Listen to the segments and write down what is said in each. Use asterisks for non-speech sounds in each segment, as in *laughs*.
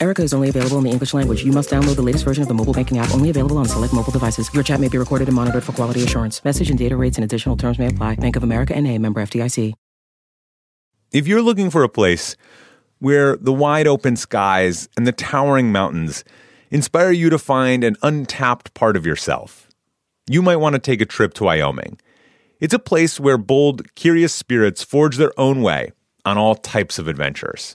Erica is only available in the English language. You must download the latest version of the mobile banking app, only available on select mobile devices. Your chat may be recorded and monitored for quality assurance. Message and data rates and additional terms may apply. Bank of America and a member FDIC. If you're looking for a place where the wide open skies and the towering mountains inspire you to find an untapped part of yourself, you might want to take a trip to Wyoming. It's a place where bold, curious spirits forge their own way on all types of adventures.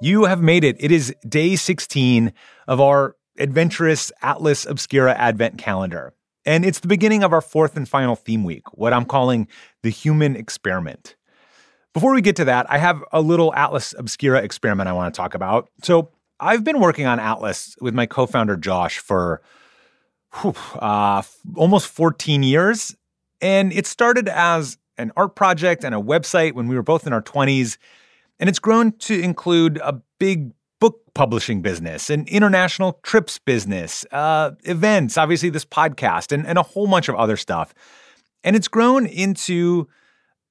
You have made it. It is day 16 of our adventurous Atlas Obscura Advent calendar. And it's the beginning of our fourth and final theme week, what I'm calling the human experiment. Before we get to that, I have a little Atlas Obscura experiment I want to talk about. So, I've been working on Atlas with my co founder Josh for whew, uh, almost 14 years. And it started as an art project and a website when we were both in our 20s. And it's grown to include a big book publishing business, an international trips business, uh, events, obviously, this podcast, and, and a whole bunch of other stuff. And it's grown into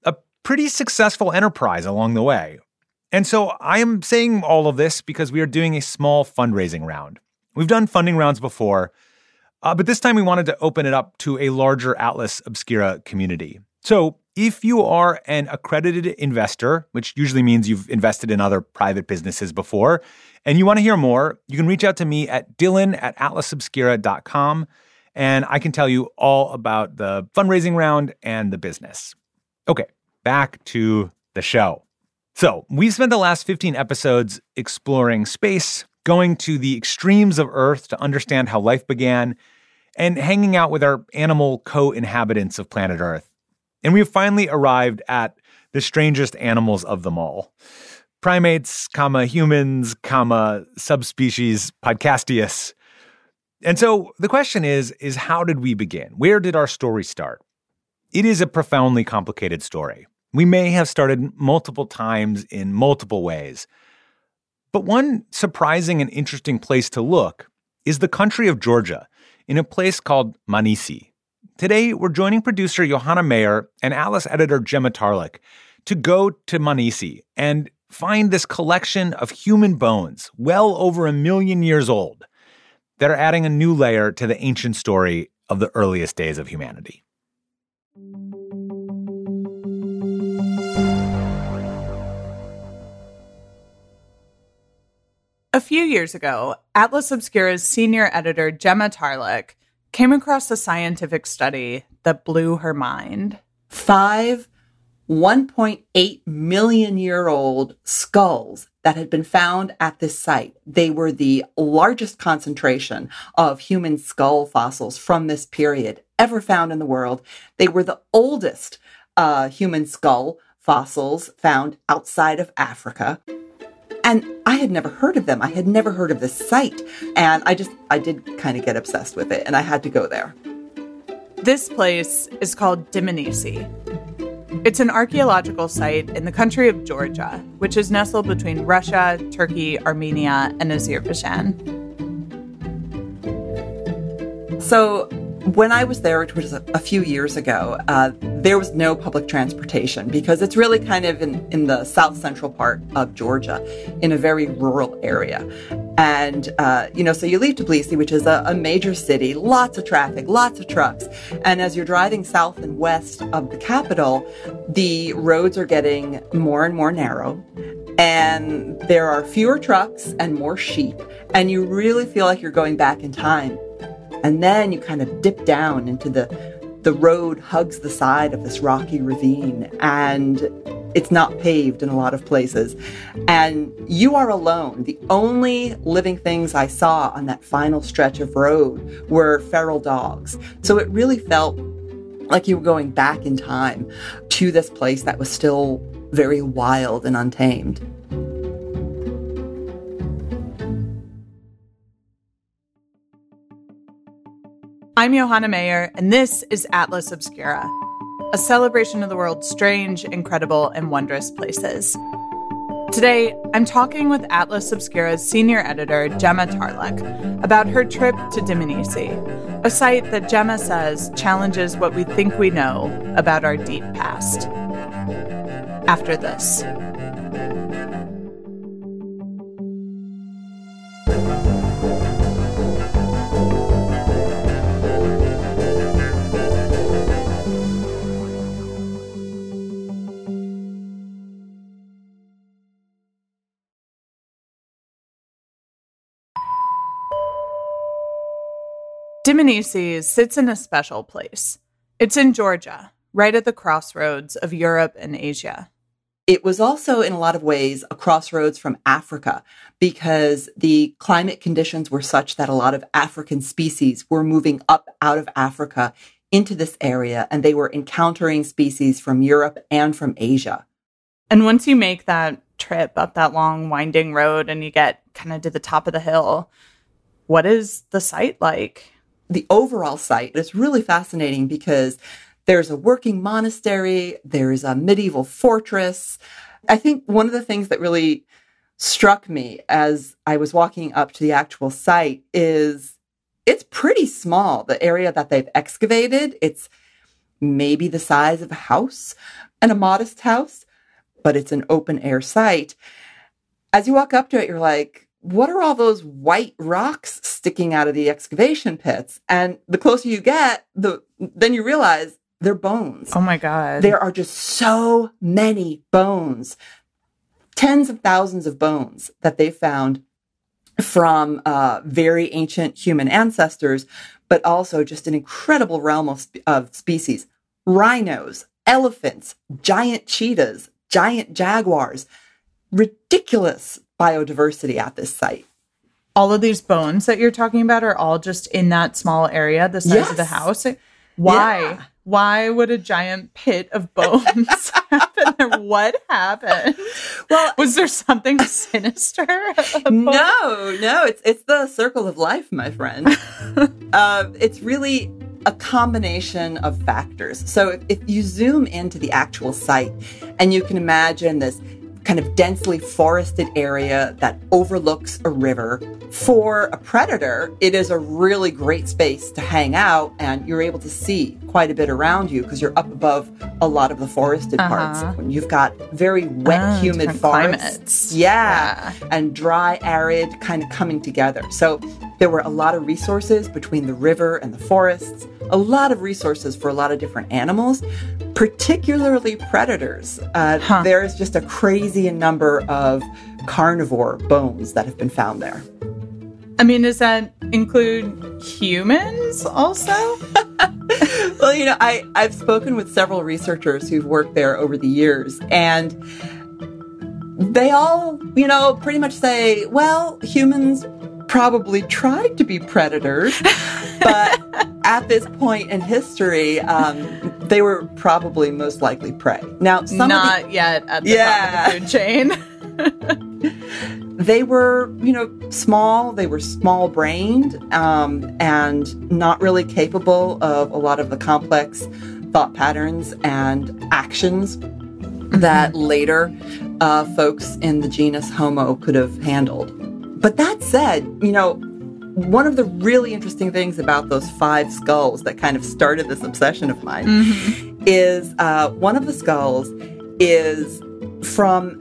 a pretty successful enterprise along the way. And so I am saying all of this because we are doing a small fundraising round. We've done funding rounds before, uh, but this time we wanted to open it up to a larger Atlas Obscura community. So if you are an accredited investor, which usually means you've invested in other private businesses before, and you want to hear more, you can reach out to me at dylan at atlasobscura.com, and I can tell you all about the fundraising round and the business. Okay, back to the show. So, we've spent the last 15 episodes exploring space, going to the extremes of Earth to understand how life began, and hanging out with our animal co inhabitants of planet Earth. And we've finally arrived at the strangest animals of them all primates, comma, humans, comma, subspecies Podcastius. And so the question is is how did we begin? Where did our story start? It is a profoundly complicated story. We may have started multiple times in multiple ways. But one surprising and interesting place to look is the country of Georgia, in a place called Dmanisi. Today, we're joining producer Johanna Mayer and Atlas editor Gemma Tarlach to go to Dmanisi and find this collection of human bones, well over a million years old, that are adding a new layer to the ancient story of the earliest days of humanity. A few years ago, Atlas Obscura's senior editor Gemma Tarlach came across a scientific study that blew her mind. Five 1.8 million year old skulls that had been found at this site. They were the largest concentration of human skull fossils from this period ever found in the world. They were the oldest uh, human skull fossils found outside of Africa. And I had never heard of them. I had never heard of this site. And I just, I did kind of get obsessed with it and I had to go there. This place is called Dmanisi. It's an archaeological site in the country of Georgia, which is nestled between Russia, Turkey, Armenia, and Azerbaijan. So when I was there, which was a, few years ago, uh, there was no public transportation because it's really kind of in, in the south central part of Georgia, in a very rural area. And, uh, you know, so you leave Tbilisi, which is a, a major city, lots of traffic, lots of trucks. And as you're driving south and west of the capital, the roads are getting more and more narrow and there are fewer trucks and more sheep. And you really feel like you're going back in time and then you kind of dip down into the the road hugs the side of this rocky ravine and it's not paved in a lot of places. And you are alone. The only living things I saw on that final stretch of road were feral dogs. So it really felt like you were going back in time to this place that was still very wild and untamed. I'm Johanna Mayer, and this is Atlas Obscura, a celebration of the world's strange, incredible, and wondrous places. Today, I'm talking with Atlas Obscura's senior editor, Gemma Tarlach, about her trip to Dmanisi, a site that Gemma says challenges what we think we know about our deep past. After this. Dmanisi sits in a special place. It's in Georgia, right at the crossroads of Europe and Asia. It was also, in a lot of ways, a crossroads from Africa because the climate conditions were such that a lot of African species were moving up out of Africa into this area and they were encountering species from Europe and from Asia. And once you make that trip up that long, winding road and you get kind of to the top of the hill, what is the site like? The overall site is really fascinating because there's a working monastery, there's a medieval fortress. I think one of the things that really struck me as I was walking up to the actual site is it's pretty small. The area that they've excavated, it's maybe the size of a house and a modest house, but it's an open air site. As you walk up to it, you're like, what are all those white rocks sticking out of the excavation pits? And the closer you get, the then you realize they're bones. Oh my god. There are just so many bones. Tens of thousands of bones that they found from uh, very ancient human ancestors, but also just an incredible realm of, of species. Rhinos, elephants, giant cheetahs, giant jaguars, ridiculous biodiversity at this site. All of these bones that you're talking about are all just in that small area, the size yes. of the house. Why? Yeah. Why would a giant pit of bones *laughs* happen there? What happened? Well, was there something sinister? No, no. It's it's the circle of life, my friend. *laughs* uh, it's really a combination of factors. So if, if you zoom into the actual site, and you can imagine this kind of densely forested area that overlooks a river. For a predator, it is a really great space to hang out and you're able to see quite a bit around you because you're up above a lot of the forested uh-huh. parts. When you've got very wet, oh, humid forests. Yeah, yeah. And dry, arid kind of coming together. So there were a lot of resources between the river and the forests, a lot of resources for a lot of different animals, particularly predators. Uh, huh. There's just a crazy number of carnivore bones that have been found there. I mean, does that include humans also? *laughs* well, you know, I, I've spoken with several researchers who've worked there over the years, and they all, you know, pretty much say, well, humans probably tried to be predators, but at this point in history, um, they were probably most likely prey. Now, some not the, yet at the yeah. top of the food chain. *laughs* they were, you know, small. They were small brained um, and not really capable of a lot of the complex thought patterns and actions that later uh, folks in the genus Homo could have handled. But that said, you know, one of the really interesting things about those five skulls that kind of started this obsession of mine mm-hmm. is uh, one of the skulls is from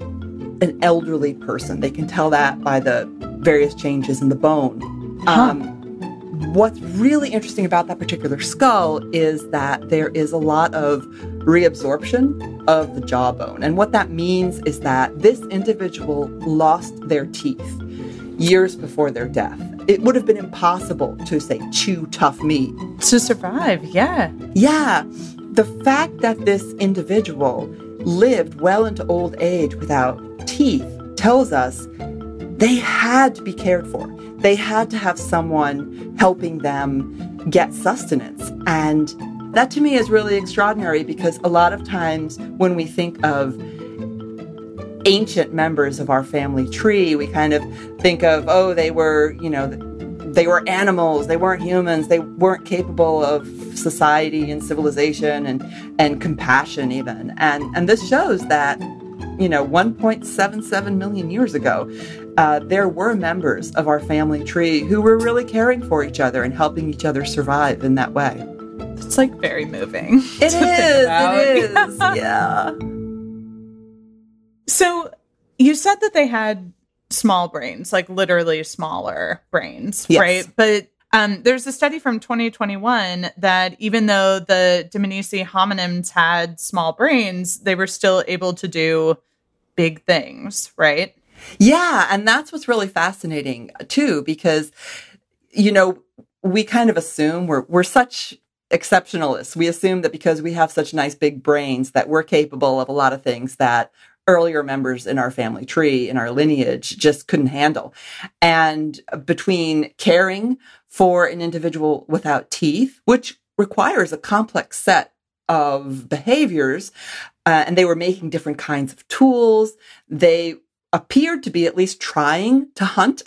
an elderly person. They can tell that by the various changes in the bone. Huh. Um, what's really interesting about that particular skull is that there is a lot of reabsorption of the jawbone. And what that means is that this individual lost their teeth years before their death. It would have been impossible to, say, chew tough meat. To survive, yeah. Yeah. The fact that this individual lived well into old age without teeth tells us they had to be cared for. They had to have someone helping them get sustenance. And that to me is really extraordinary because a lot of times when we think of ancient members of our family tree, we kind of think of, oh, they were, you know, they were animals, they weren't humans, they weren't capable of society and civilization and, and compassion even. And, and this shows that, you know, 1.77 million years ago, uh, there were members of our family tree who were really caring for each other and helping each other survive in that way. It's like very moving. It *laughs* is. It is. yeah. So you said that they had small brains, like literally smaller brains, Yes. right? But um, there's a study from 2021 that even though the Dmanisi hominins had small brains, they were still able to do big things, right? Yeah, and that's what's really fascinating too, because you know we kind of assume we're we're such exceptionalists. We assume that because we have such nice big brains that we're capable of a lot of things that earlier members in our family tree in our lineage just couldn't handle. And between caring for an individual without teeth, which requires a complex set of behaviors, uh, and they were making different kinds of tools. They appeared to be at least trying to hunt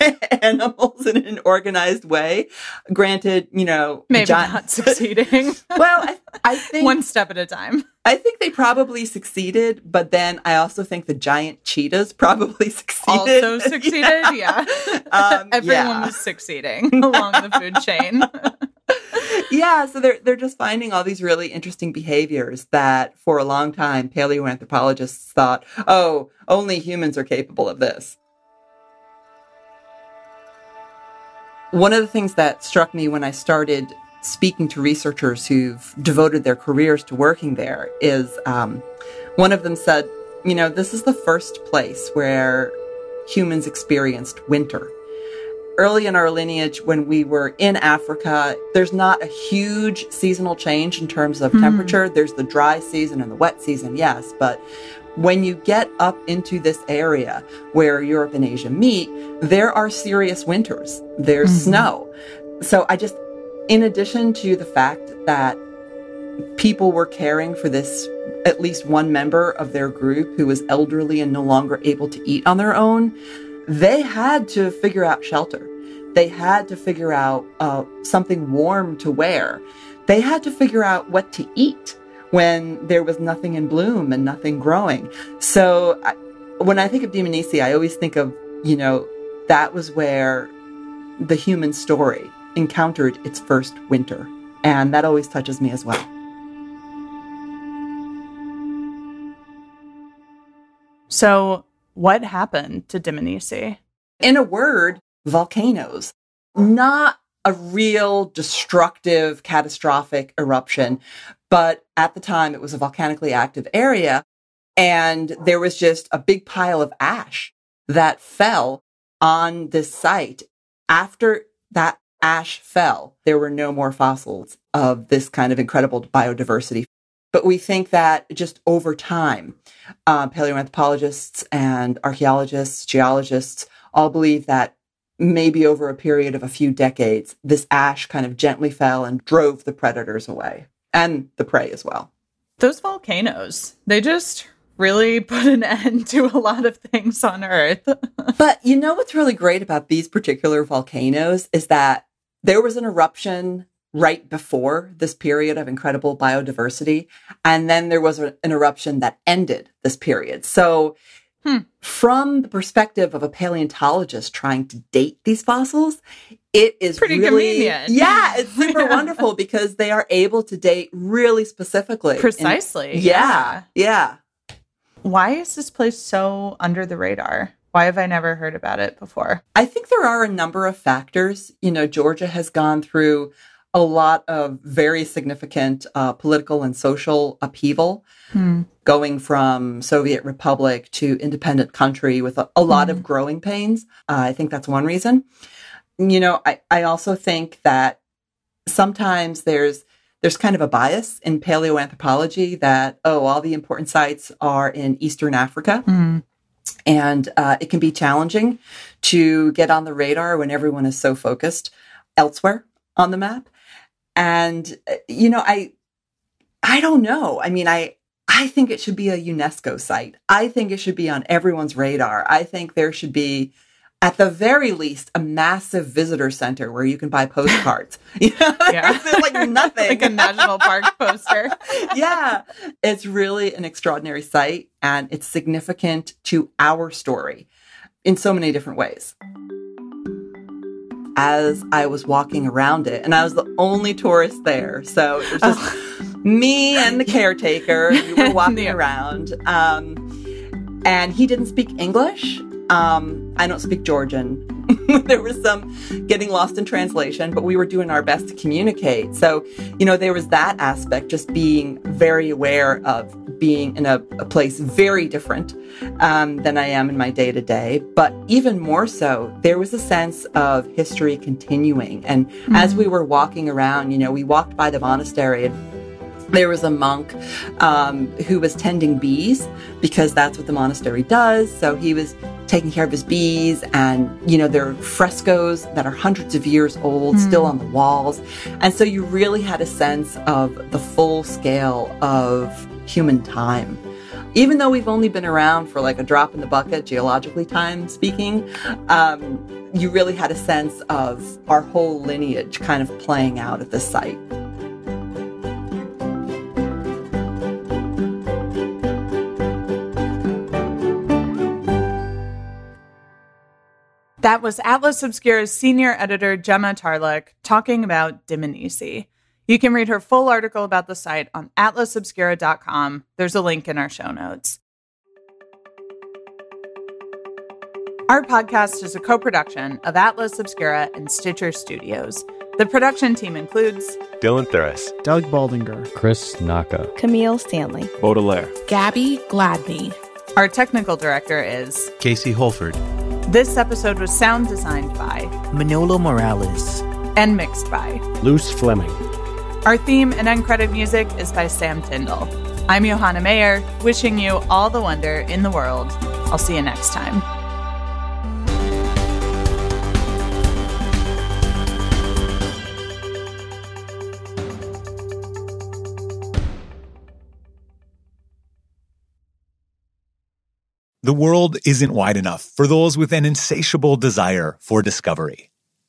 *laughs* animals in an organized way. Granted, you know, Maybe giant- not succeeding. *laughs* well, I, I think One step at a time. I think they probably succeeded, but then I also think the giant cheetahs probably *laughs* succeeded. Also succeeded, yeah. Um, Everyone yeah. was succeeding along the food chain. Yeah, so they're they're just finding all these really interesting behaviors that for a long time paleoanthropologists thought, oh, only humans are capable of this. One of the things that struck me when I started speaking to researchers who've devoted their careers to working there is um, one of them said, you know, this is the first place where humans experienced winter early in our lineage when we were in Africa, there's not a huge seasonal change in terms of hmm. temperature. There's the dry season and the wet season, yes, but when you get up into this area where Europe and Asia meet, there are serious winters. There's hmm. snow. So I just, in addition to the fact that people were caring for this at least one member of their group who was elderly and no longer able to eat on their own, they had to figure out shelter. They had to figure out uh, something warm to wear. They had to figure out what to eat when there was nothing in bloom and nothing growing. So I, when I think of Dmanisi, I always think of, you know, that was where the human story encountered its first winter. And that always touches me as well. So, what happened to Dmanisi? in a word, volcanoes. Not a real destructive, catastrophic eruption, but at the time it was a volcanically active area. And there was just a big pile of ash that fell on this site. After that ash fell, there were no more fossils of this kind of incredible biodiversity. But we think that just over time, uh, paleoanthropologists and archaeologists, geologists all believe that maybe over a period of a few decades, this ash kind of gently fell and drove the predators away and the prey as well. Those volcanoes, they just really *laughs* put an end to a lot of things on Earth. *laughs* But you know what's really great about these particular volcanoes is that there was an eruption right before this period of incredible biodiversity. And then there was an eruption that ended this period. So Hmm. from the perspective of a paleontologist trying to date these fossils, it is Pretty really, convenient. Yeah, *laughs* it's super Yeah. wonderful because they are able to date really specifically. And- Precisely. yeah, yeah. Why is this place so under the radar? Why have I never heard about it before? I think there are a number of factors. You know, Georgia has gone through a lot of very significant uh, political and social upheaval, going from Soviet republic to independent country with a, a lot of growing pains. Uh, I think that's one reason. You know, I, I also think that sometimes there's there's kind of a bias in paleoanthropology that, oh, all the important sites are in Eastern Africa. Mm. And uh, it can be challenging to get on the radar when everyone is so focused elsewhere on the map. And, uh, you know, I, I don't know. I mean, I, I think it should be a UNESCO site. I think it should be on everyone's radar. I think there should be at the very least, a massive visitor center where you can buy postcards. *laughs* you know, *laughs* yeah. like nothing. like a national park *laughs* poster. yeah. It's really an extraordinary site and it's significant to our story in so many different ways. As I was walking around it, and I was the only tourist there. So it was just oh. *laughs* me and the caretaker. We were *laughs* walking yeah. around. Um, and he didn't speak English. Um, I don't speak Georgian. *laughs* there was some getting lost in translation, but we were doing our best to communicate. So, you know, there was that aspect, just being very aware of being in a, a place very different um, than I am in my day to day. But even more so, there was a sense of history continuing. And mm-hmm. as we were walking around, you know, we walked by the monastery and there was a monk um, who was tending bees because that's what the monastery does. So he was taking care of his bees, and you know there are frescoes that are hundreds of years old mm. still on the walls, and so you really had a sense of the full scale of human time. Even though we've only been around for like a drop in the bucket, geologically time speaking, um, you really had a sense of our whole lineage kind of playing out at the site. That was Atlas Obscura's senior editor, Gemma Tarlach, talking about Dmanisi. You can read her full article about the site on atlasobscura.com. There's a link in our show notes. Our podcast is a co production of Atlas Obscura and Stitcher Studios. The production team includes Dylan Thuras, Doug Baldinger, Chris Naka, Camille Stanley, Baudelaire, Gabby Gladney. Our technical director is Casey Holford. This episode was sound designed by Manolo Morales and mixed by Luce Fleming. Our theme and end credit music is by Sam Tyndall. I'm Johanna Mayer, wishing you all the wonder in the world. I'll see you next time. The world isn't wide enough for those with an insatiable desire for discovery.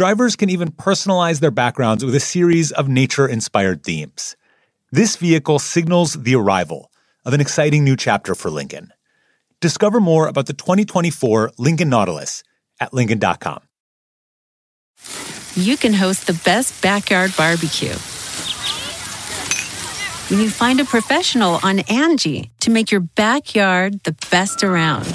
Drivers can even personalize their backgrounds with a series of nature inspired themes. This vehicle signals the arrival of an exciting new chapter for Lincoln. Discover more about the 2024 Lincoln Nautilus at Lincoln.com. You can host the best backyard barbecue when you find a professional on Angie to make your backyard the best around.